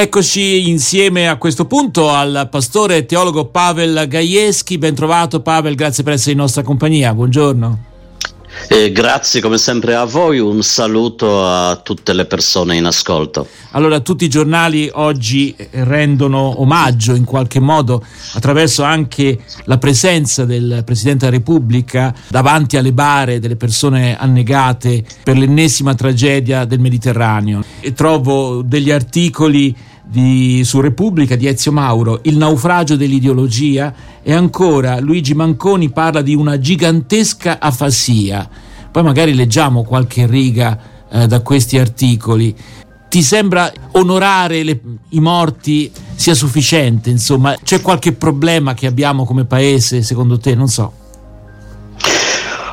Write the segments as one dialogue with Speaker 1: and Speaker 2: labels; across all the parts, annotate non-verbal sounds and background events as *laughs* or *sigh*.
Speaker 1: Eccoci insieme a questo punto al pastore teologo Pavel Gajewski. Ben trovato Pavel, grazie per essere in nostra compagnia. Buongiorno.
Speaker 2: Eh, grazie come sempre a voi, un saluto a tutte le persone in ascolto.
Speaker 1: Allora, tutti i giornali oggi rendono omaggio in qualche modo attraverso anche la presenza del Presidente della Repubblica davanti alle bare delle persone annegate per l'ennesima tragedia del Mediterraneo. E trovo degli articoli di, su Repubblica di Ezio Mauro, Il naufragio dell'ideologia e ancora Luigi Manconi parla di una gigantesca afasia. Poi magari leggiamo qualche riga eh, da questi articoli. Ti sembra onorare le, i morti sia sufficiente? Insomma, c'è qualche problema che abbiamo come paese, secondo te? Non so.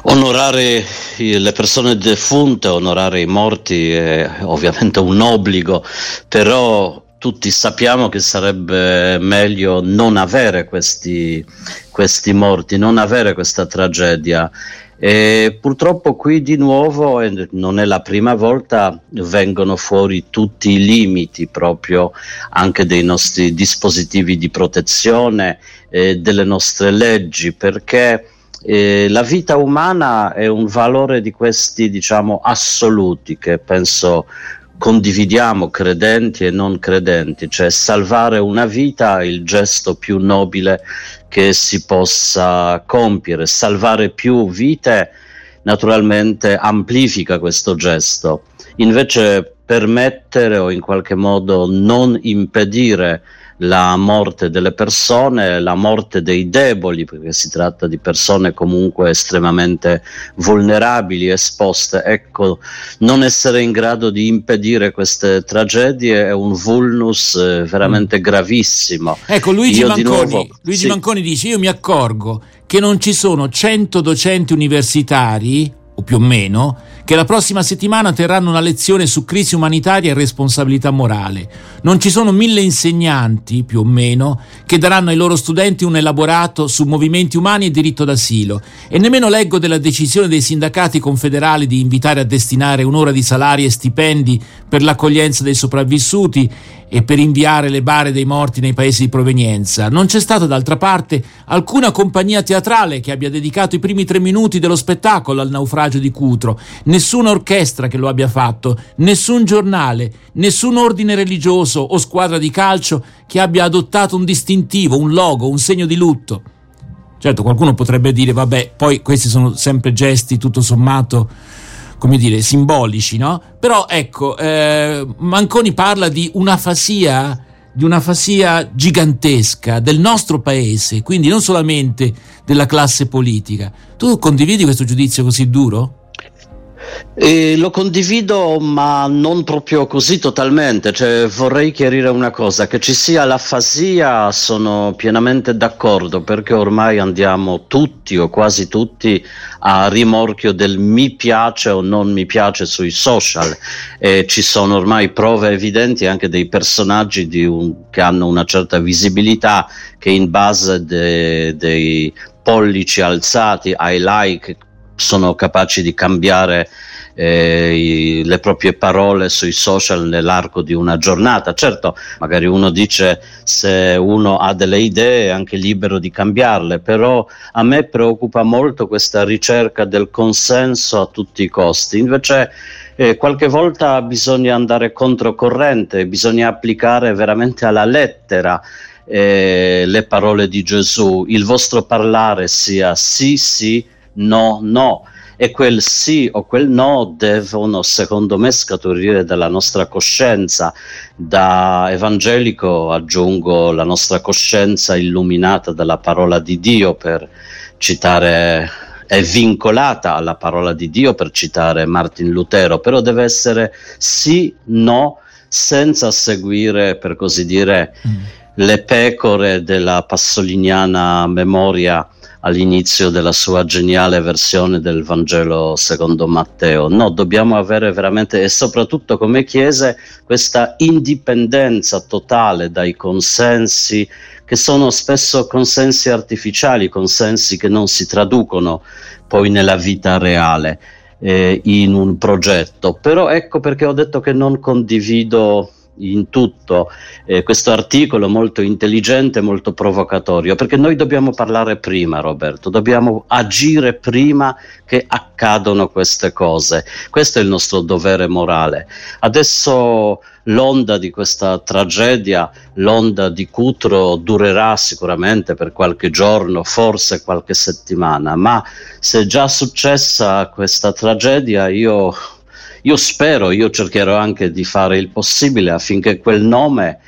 Speaker 2: Onorare le persone defunte, onorare i morti è ovviamente un obbligo, però tutti sappiamo che sarebbe meglio non avere questi, questi morti, non avere questa tragedia. E purtroppo qui di nuovo, e non è la prima volta, vengono fuori tutti i limiti proprio anche dei nostri dispositivi di protezione, e delle nostre leggi, perché eh, la vita umana è un valore di questi, diciamo, assoluti che penso condividiamo credenti e non credenti, cioè salvare una vita è il gesto più nobile che si possa compiere, salvare più vite naturalmente amplifica questo gesto, invece permettere o in qualche modo non impedire la morte delle persone, la morte dei deboli, perché si tratta di persone comunque estremamente vulnerabili, esposte. Ecco, non essere in grado di impedire queste tragedie è un vulnus eh, veramente mm. gravissimo.
Speaker 1: Ecco, Luigi, Manconi, nuovo, Luigi sì. Manconi dice, io mi accorgo che non ci sono 100 docenti universitari, o più o meno, che la prossima settimana terranno una lezione su crisi umanitaria e responsabilità morale. Non ci sono mille insegnanti, più o meno, che daranno ai loro studenti un elaborato su movimenti umani e diritto d'asilo. E nemmeno leggo della decisione dei sindacati confederali di invitare a destinare un'ora di salari e stipendi per l'accoglienza dei sopravvissuti e per inviare le bare dei morti nei paesi di provenienza. Non c'è stata d'altra parte alcuna compagnia teatrale che abbia dedicato i primi tre minuti dello spettacolo al naufragio di Cutro, nessuna orchestra che lo abbia fatto, nessun giornale, nessun ordine religioso o squadra di calcio che abbia adottato un distintivo, un logo, un segno di lutto. Certo, qualcuno potrebbe dire, vabbè, poi questi sono sempre gesti tutto sommato come dire, simbolici, no? Però ecco, eh, Manconi parla di un'afasia di un'afasia gigantesca del nostro paese, quindi non solamente della classe politica. Tu condividi questo giudizio così duro?
Speaker 2: Eh, lo condivido, ma non proprio così totalmente. Cioè, vorrei chiarire una cosa: che ci sia l'afasia, sono pienamente d'accordo perché ormai andiamo tutti o quasi tutti a rimorchio del mi piace o non mi piace sui social. E ci sono ormai prove evidenti anche dei personaggi un, che hanno una certa visibilità che in base de, dei pollici alzati ai like sono capaci di cambiare eh, i, le proprie parole sui social nell'arco di una giornata. Certo, magari uno dice se uno ha delle idee è anche libero di cambiarle, però a me preoccupa molto questa ricerca del consenso a tutti i costi. Invece eh, qualche volta bisogna andare controcorrente, bisogna applicare veramente alla lettera eh, le parole di Gesù. Il vostro parlare sia sì, sì, no, no e quel sì o quel no devono, secondo me, scaturire dalla nostra coscienza. Da evangelico aggiungo la nostra coscienza illuminata dalla parola di Dio per citare è vincolata alla parola di Dio per citare Martin Lutero, però deve essere sì, no, senza seguire, per così dire, mm. le pecore della passoliniana memoria all'inizio della sua geniale versione del Vangelo secondo Matteo. No, dobbiamo avere veramente e soprattutto come Chiese questa indipendenza totale dai consensi che sono spesso consensi artificiali, consensi che non si traducono poi nella vita reale. Eh, in un progetto però ecco perché ho detto che non condivido in tutto eh, questo articolo molto intelligente, molto provocatorio, perché noi dobbiamo parlare prima, Roberto, dobbiamo agire prima che accadano queste cose. Questo è il nostro dovere morale. Adesso l'onda di questa tragedia, l'onda di Cutro durerà sicuramente per qualche giorno, forse qualche settimana, ma se è già successa questa tragedia io io spero, io cercherò anche di fare il possibile affinché quel nome,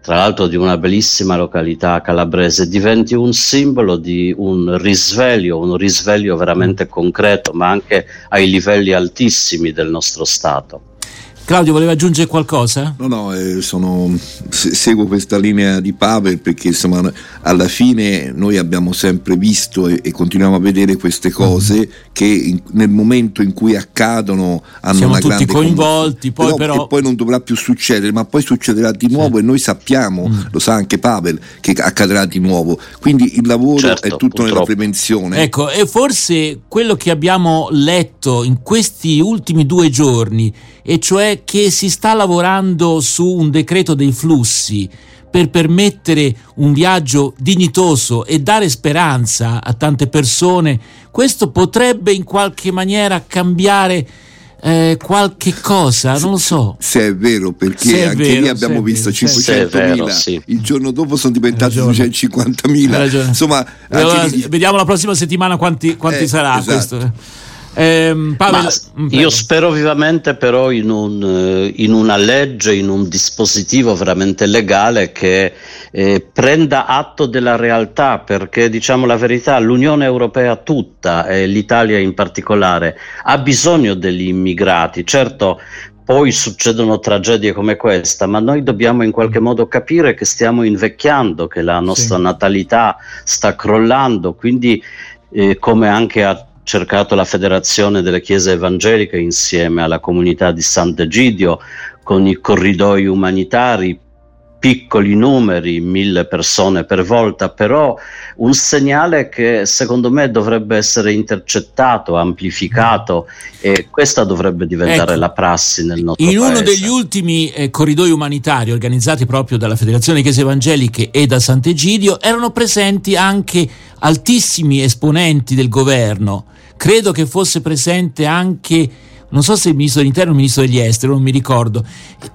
Speaker 2: tra l'altro di una bellissima località calabrese, diventi un simbolo di un risveglio, un risveglio veramente concreto, ma anche ai livelli altissimi del nostro Stato.
Speaker 1: Claudio, voleva aggiungere qualcosa?
Speaker 3: No, no, eh, sono, seguo questa linea di Pavel perché insomma alla fine noi abbiamo sempre visto e, e continuiamo a vedere queste cose mm. che in, nel momento in cui accadono hanno
Speaker 1: Siamo
Speaker 3: una
Speaker 1: tutti
Speaker 3: grande
Speaker 1: coinvolti, poi però, però...
Speaker 3: E poi non dovrà più succedere, ma poi succederà di nuovo sì. e noi sappiamo, mm. lo sa anche Pavel, che accadrà di nuovo. Quindi il lavoro certo, è tutto purtroppo. nella prevenzione.
Speaker 1: Ecco, e forse quello che abbiamo letto in questi ultimi due giorni e cioè che si sta lavorando su un decreto dei flussi per permettere un viaggio dignitoso e dare speranza a tante persone, questo potrebbe in qualche maniera cambiare eh, qualche cosa, non lo so.
Speaker 3: Se è vero, perché è anche vero, lì abbiamo visto 500.000, sì. il giorno dopo sono diventati 250.000. Insomma,
Speaker 1: allora, lì... vediamo la prossima settimana quanti, quanti eh, sarà esatto. questo.
Speaker 2: Eh, Pavel, mm, io spero vivamente però in, un, eh, in, una legge, in un dispositivo veramente legale che eh, prenda atto della realtà, perché diciamo la verità, l'Unione Europea tutta e l'Italia in particolare ha bisogno degli immigrati. Certo, poi succedono tragedie come questa, ma noi dobbiamo in qualche modo capire che stiamo invecchiando, che la nostra sì. natalità sta crollando, quindi eh, come anche a cercato la Federazione delle Chiese Evangeliche insieme alla comunità di Sant'Egidio con i corridoi umanitari, piccoli numeri, mille persone per volta, però un segnale che secondo me dovrebbe essere intercettato, amplificato e questa dovrebbe diventare ecco, la prassi nel nostro
Speaker 1: in
Speaker 2: paese.
Speaker 1: In uno degli ultimi eh, corridoi umanitari organizzati proprio dalla Federazione Chiese Evangeliche e da Sant'Egidio erano presenti anche altissimi esponenti del governo credo che fosse presente anche non so se il ministro dell'interno o il ministro degli esteri, non mi ricordo.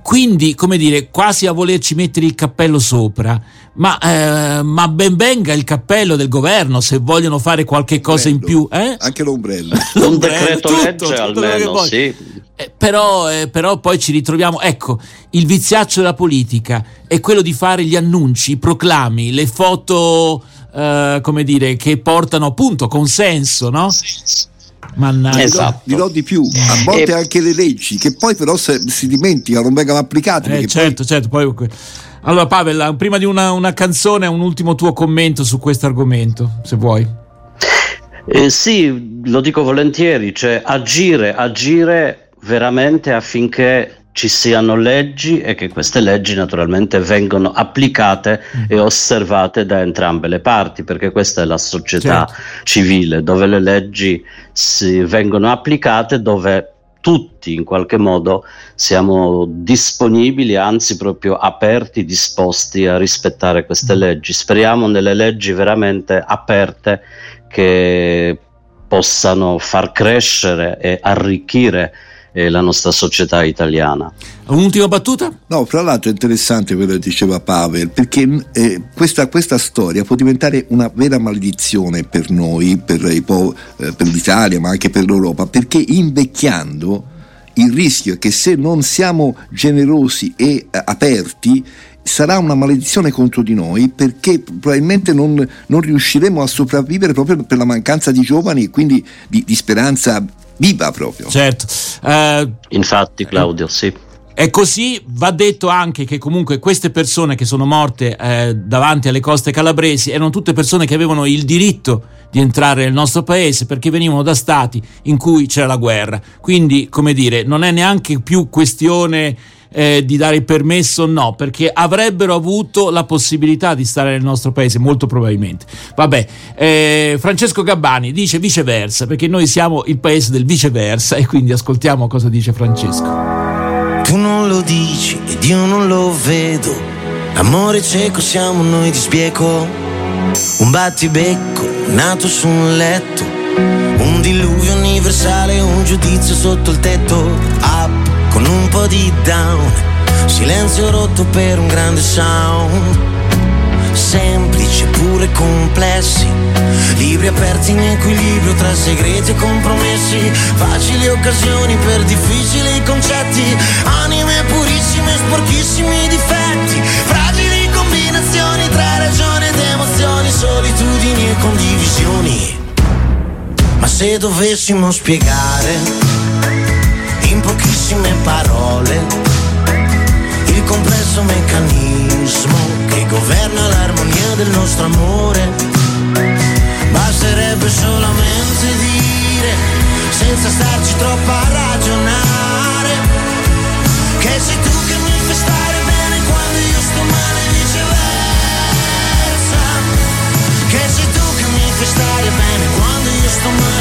Speaker 1: Quindi, come dire, quasi a volerci mettere il cappello sopra. Ma, eh, ma ben venga il cappello del governo se vogliono fare qualche cosa in più. Eh?
Speaker 3: Anche l'ombrello. *laughs*
Speaker 2: Un decreto tutto, legge tutto almeno, sì.
Speaker 1: Eh, però, eh, però, poi ci ritroviamo, ecco, il viziaccio della politica è quello di fare gli annunci, i proclami, le foto eh, come dire, che portano appunto consenso, no?
Speaker 2: Mannaggia. Esatto.
Speaker 3: Dirò di più, a volte e... anche le leggi, che poi però se, si dimenticano, non vengono applicate.
Speaker 1: Eh, certo,
Speaker 3: poi...
Speaker 1: certo. Poi... Allora, Pavel, prima di una, una, canzone, un ultimo tuo commento su questo argomento, se vuoi.
Speaker 2: Eh, sì, lo dico volentieri, cioè agire, agire veramente affinché ci siano leggi e che queste leggi naturalmente vengono applicate mm. e osservate da entrambe le parti, perché questa è la società certo. civile, dove le leggi si vengono applicate, dove tutti in qualche modo siamo disponibili, anzi proprio aperti, disposti a rispettare queste mm. leggi. Speriamo nelle leggi veramente aperte che possano far crescere e arricchire eh, la nostra società italiana.
Speaker 1: Un'ultima battuta?
Speaker 3: No, fra l'altro è interessante quello che diceva Pavel, perché eh, questa, questa, storia può diventare una vera maledizione per noi, per, eh, per l'Italia, ma anche per l'Europa, perché invecchiando il rischio è che se non siamo generosi e eh, aperti sarà una maledizione contro di noi perché probabilmente non, non, riusciremo a sopravvivere proprio per la mancanza di giovani e quindi di, di speranza viva proprio.
Speaker 1: Certo.
Speaker 2: Uh, Infatti, Claudio, sì.
Speaker 1: E così va detto anche che comunque queste persone che sono morte eh, davanti alle coste calabresi erano tutte persone che avevano il diritto di entrare nel nostro paese perché venivano da stati in cui c'era la guerra. Quindi, come dire, non è neanche più questione eh, di dare il permesso, no, perché avrebbero avuto la possibilità di stare nel nostro paese, molto probabilmente. Vabbè, eh, Francesco Gabbani dice viceversa, perché noi siamo il paese del viceversa e quindi ascoltiamo cosa dice Francesco.
Speaker 4: Tu non lo dici ed io non lo vedo. L'amore cieco siamo noi di sbieco. Un battibecco nato su un letto. Un diluvio universale, un giudizio sotto il tetto. Up con un po' di down. Silenzio rotto per un grande sound. Semplici eppure complessi, libri aperti in equilibrio tra segreti e compromessi, facili occasioni per difficili concetti, anime purissime, sporchissimi difetti, fragili combinazioni tra ragione ed emozioni, solitudini e condivisioni. Ma se dovessimo spiegare in pochissime parole il complesso meccanismo che governa l'armonia del nostro amore. Basterebbe solamente dire, senza starci troppo a ragionare, che sei tu che mi fai stare bene quando io sto male e viceversa. Che sei tu che mi fai stare bene quando io sto male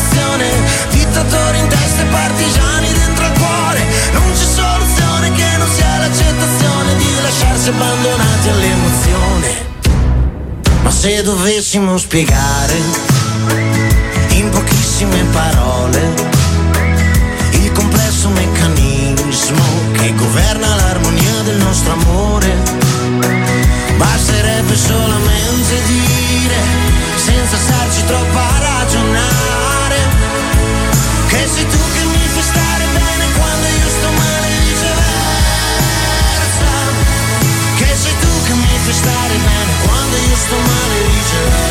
Speaker 4: dittatori in testa e partigiani dentro al cuore non c'è soluzione che non sia l'accettazione di lasciarsi abbandonati all'emozione. Ma se dovessimo spiegare in pochissime parole il complesso meccanismo che governa l'armonia del nostro amore, basterebbe solamente dire, senza starci troppo a ragionare, quando io sto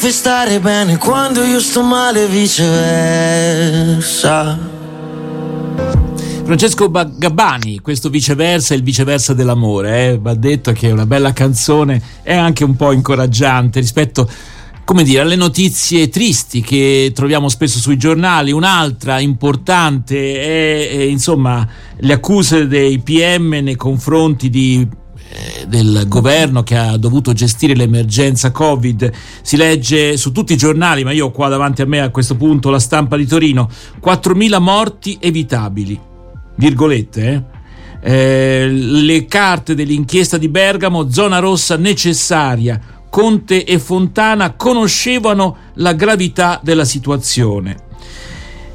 Speaker 4: fai stare bene quando io sto male viceversa.
Speaker 1: Francesco Gabbani, questo viceversa, il viceversa dell'amore, eh? va detto che è una bella canzone, è anche un po' incoraggiante rispetto come dire, alle notizie tristi che troviamo spesso sui giornali. Un'altra importante è, è insomma le accuse dei PM nei confronti di eh, del governo che ha dovuto gestire l'emergenza Covid. Si legge su tutti i giornali, ma io ho qua davanti a me a questo punto la stampa di Torino, 4.000 morti evitabili. Virgolette, eh? Eh, le carte dell'inchiesta di Bergamo, zona rossa necessaria. Conte e Fontana conoscevano la gravità della situazione.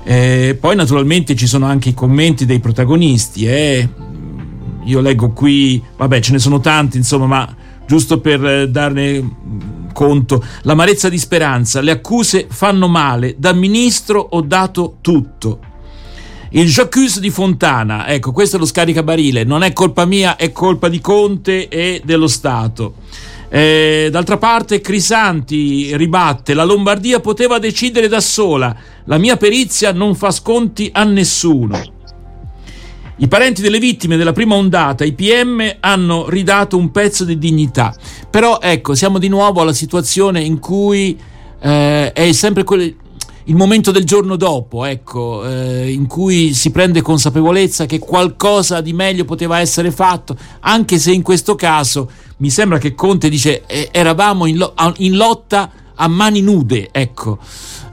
Speaker 1: Eh, poi naturalmente ci sono anche i commenti dei protagonisti. Eh. Io leggo qui, vabbè ce ne sono tanti insomma, ma giusto per darne conto, l'amarezza di speranza, le accuse fanno male, da ministro ho dato tutto. Il Jacques di Fontana, ecco questo è lo scaricabarile, non è colpa mia, è colpa di Conte e dello Stato. Eh, d'altra parte Crisanti ribatte, la Lombardia poteva decidere da sola, la mia perizia non fa sconti a nessuno. I parenti delle vittime della prima ondata, i PM, hanno ridato un pezzo di dignità. Però ecco, siamo di nuovo alla situazione in cui eh, è sempre quello il momento del giorno dopo, ecco, eh, in cui si prende consapevolezza che qualcosa di meglio poteva essere fatto, anche se in questo caso mi sembra che Conte dice eh, eravamo in, lo- in lotta a mani nude, ecco.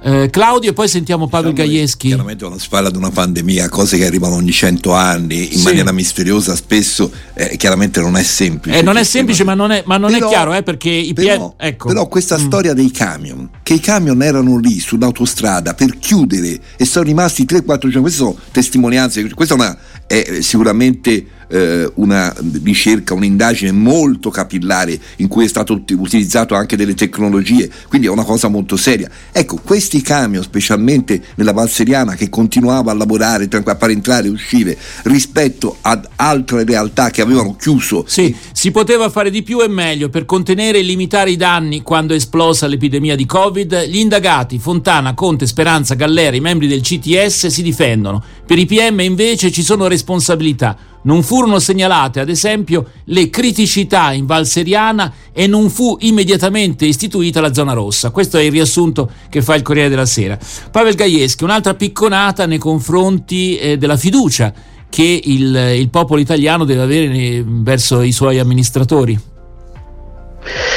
Speaker 1: Eh, Claudio e poi sentiamo Pavel diciamo Gaieschi.
Speaker 3: Chiaramente quando si parla di una pandemia, cose che arrivano ogni cento anni in sì. maniera misteriosa, spesso eh, chiaramente non è semplice.
Speaker 1: Eh, non è semplice, ma non è, ma non però, è chiaro, eh, perché i
Speaker 3: però,
Speaker 1: pie- ecco.
Speaker 3: però questa mm. storia dei camion, che i camion erano lì sull'autostrada per chiudere e sono rimasti 3-4 giorni, queste sono testimonianze, questa è, una, è sicuramente eh, una ricerca, un'indagine molto capillare in cui è stato utilizzato anche delle tecnologie, quindi è una cosa molto seria. Ecco, questi camion, specialmente nella Valseriana, che continuava a lavorare, a far entrare e uscire rispetto ad altre realtà che avevano chiuso.
Speaker 1: Sì, si poteva fare di più e meglio per contenere e limitare i danni quando è esplosa l'epidemia di Covid. Gli indagati Fontana, Conte, Speranza, Gallera, i membri del CTS si difendono. Per i PM invece ci sono responsabilità non furono segnalate, ad esempio, le criticità in Val Seriana e non fu immediatamente istituita la zona rossa. Questo è il riassunto che fa il Corriere della Sera. Pavel Gaieschi, un'altra picconata nei confronti eh, della fiducia che il, il popolo italiano deve avere verso i suoi amministratori.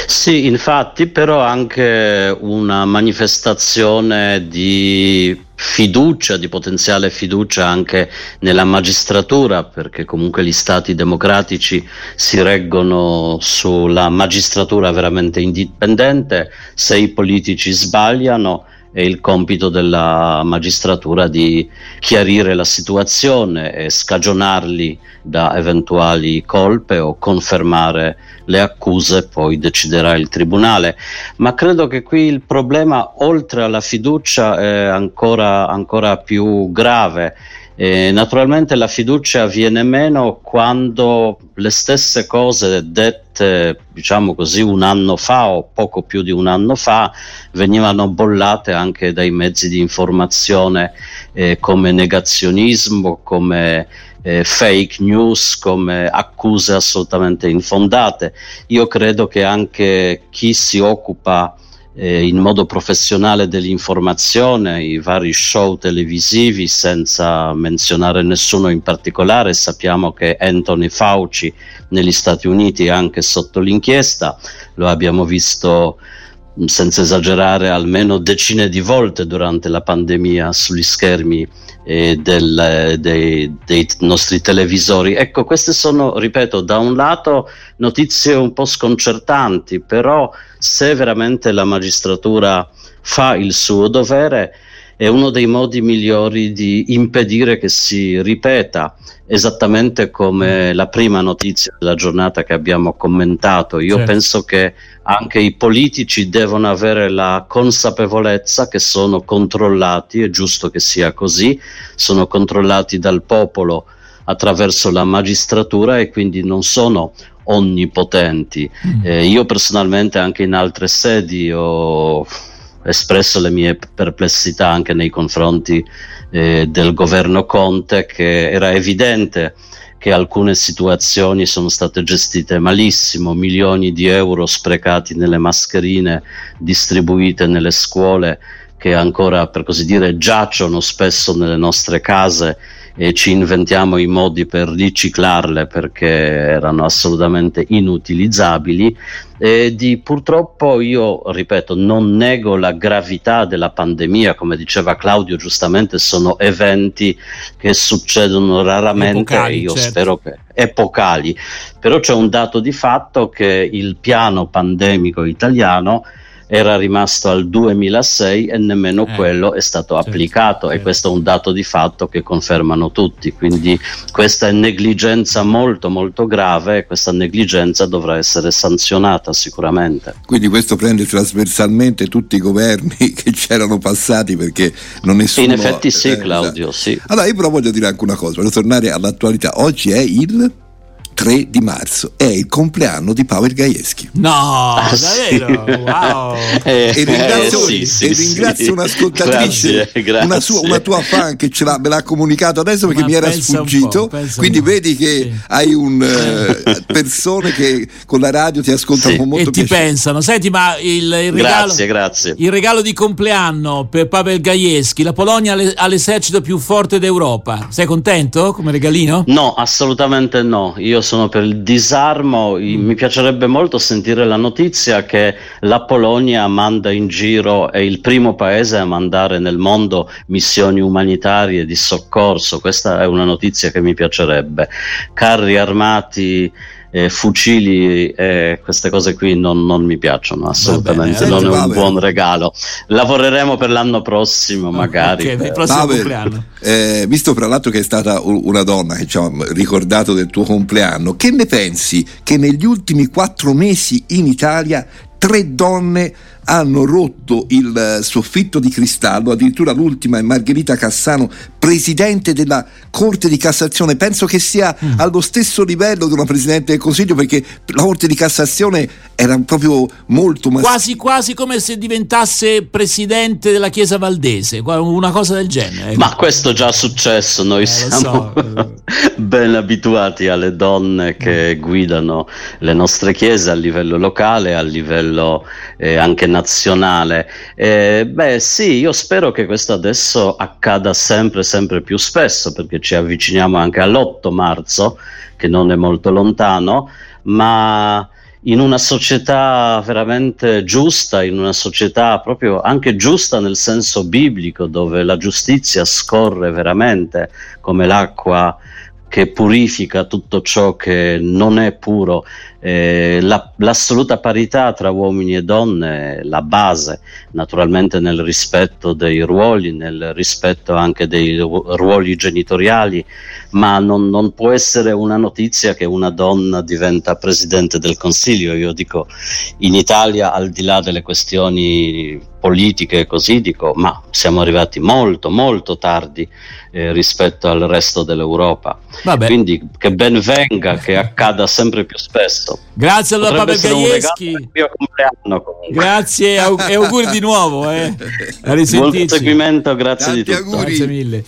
Speaker 2: Sì, infatti, però anche una manifestazione di fiducia, di potenziale fiducia anche nella magistratura, perché comunque gli stati democratici si reggono sulla magistratura veramente indipendente, se i politici sbagliano è il compito della magistratura di chiarire la situazione e scagionarli da eventuali colpe o confermare le accuse, poi deciderà il tribunale. Ma credo che qui il problema, oltre alla fiducia, è ancora, ancora più grave e naturalmente la fiducia viene meno quando le stesse cose dette, diciamo così, un anno fa o poco più di un anno fa venivano bollate anche dai mezzi di informazione eh, come negazionismo, come eh, fake news, come accuse assolutamente infondate. Io credo che anche chi si occupa eh, in modo professionale dell'informazione, i vari show televisivi, senza menzionare nessuno in particolare. Sappiamo che Anthony Fauci negli Stati Uniti è anche sotto l'inchiesta, lo abbiamo visto senza esagerare almeno decine di volte durante la pandemia sugli schermi eh, del, dei, dei, nostri televisori. Ecco, queste sono, ripeto, da un lato notizie un po' sconcertanti, però se veramente la magistratura fa il suo dovere, è uno dei modi migliori di impedire che si ripeta, esattamente come la prima notizia della giornata che abbiamo commentato. Io certo. penso che anche i politici devono avere la consapevolezza che sono controllati, è giusto che sia così, sono controllati dal popolo attraverso la magistratura e quindi non sono onnipotenti. Mm. Eh, io personalmente anche in altre sedi ho espresso le mie perplessità anche nei confronti eh, del governo Conte che era evidente che alcune situazioni sono state gestite malissimo, milioni di euro sprecati nelle mascherine distribuite nelle scuole che ancora per così dire giacciono spesso nelle nostre case e ci inventiamo i modi per riciclarle perché erano assolutamente inutilizzabili. E di purtroppo io ripeto non nego la gravità della pandemia. Come diceva Claudio giustamente sono eventi che succedono raramente. Epocali, e io certo. spero che epocali. Però c'è un dato di fatto che il piano pandemico italiano era rimasto al 2006 e nemmeno eh, quello è stato certo, applicato certo. e questo è un dato di fatto che confermano tutti, quindi questa è negligenza molto molto grave e questa negligenza dovrà essere sanzionata sicuramente.
Speaker 3: Quindi questo prende trasversalmente tutti i governi *laughs* che c'erano passati perché non nessuno...
Speaker 2: In effetti sì eh, Claudio, sì.
Speaker 3: Allora io però voglio dire anche una cosa, voglio tornare all'attualità, oggi è il... 3 di marzo è il compleanno di Pavel Gajewski.
Speaker 1: No, ah, davvero? Wow. *laughs*
Speaker 3: Eh, e ringrazio, eh, sì, sì, e ringrazio sì. un'ascoltatrice, grazie, grazie. Una, sua, una, tua fan che ce l'ha, me l'ha comunicato adesso perché Ma mi era sfuggito. Quindi vedi che hai un, uh, *laughs* persone che con la radio ti ascoltano con molto
Speaker 1: e piacere. ti pensano. Senti, ma il, il, regalo,
Speaker 2: grazie, grazie.
Speaker 1: il regalo di compleanno per Pavel Gajewski, la Polonia ha l'esercito più forte d'Europa. Sei contento come regalino?
Speaker 2: No, assolutamente no. Io sono per il disarmo, mm. mi piacerebbe molto sentire la notizia che la Polonia manda in giro, è il primo paese a mandare nel mondo missioni umanitarie di soccorso, questa è una notizia che mi piacerebbe. Carri armati eh, fucili e queste cose qui non, non mi piacciono assolutamente, bene, non è un buon regalo. Lavoreremo per l'anno prossimo magari.
Speaker 1: Okay, prossimo compleanno.
Speaker 3: Eh, visto fra l'altro che è stata una donna che ci ha ricordato del tuo compleanno, che ne pensi che negli ultimi quattro mesi in Italia tre donne hanno rotto il soffitto di cristallo, addirittura l'ultima è Margherita Cassano, presidente della Corte di Cassazione, penso che sia mm. allo stesso livello di una Presidente del Consiglio perché la Corte di Cassazione era proprio molto
Speaker 1: maschile. Quasi quasi come se diventasse Presidente della Chiesa Valdese, una cosa del genere.
Speaker 2: Ma questo è già successo, noi eh, siamo so. *laughs* ben abituati alle donne che mm. guidano le nostre chiese a livello locale, a livello eh, anche nazionale. Eh, beh sì, io spero che questo adesso accada sempre, sempre più spesso perché ci avviciniamo anche all'8 marzo, che non è molto lontano, ma in una società veramente giusta, in una società proprio anche giusta nel senso biblico, dove la giustizia scorre veramente come l'acqua che purifica tutto ciò che non è puro. Eh, la, l'assoluta parità tra uomini e donne è la base, naturalmente nel rispetto dei ruoli, nel rispetto anche dei ruoli genitoriali, ma non, non può essere una notizia che una donna diventa presidente del Consiglio. Io dico, in Italia, al di là delle questioni politiche e così, dico, ma siamo arrivati molto, molto tardi eh, rispetto al resto dell'Europa. Vabbè. Quindi che ben venga, che *laughs* accada sempre più spesso.
Speaker 1: Grazie allora Pavel Gajewski. Grazie e auguri di nuovo. Eh. *laughs*
Speaker 2: Buon seguimento, grazie Tanti di tutto.
Speaker 1: Auguri. Grazie mille.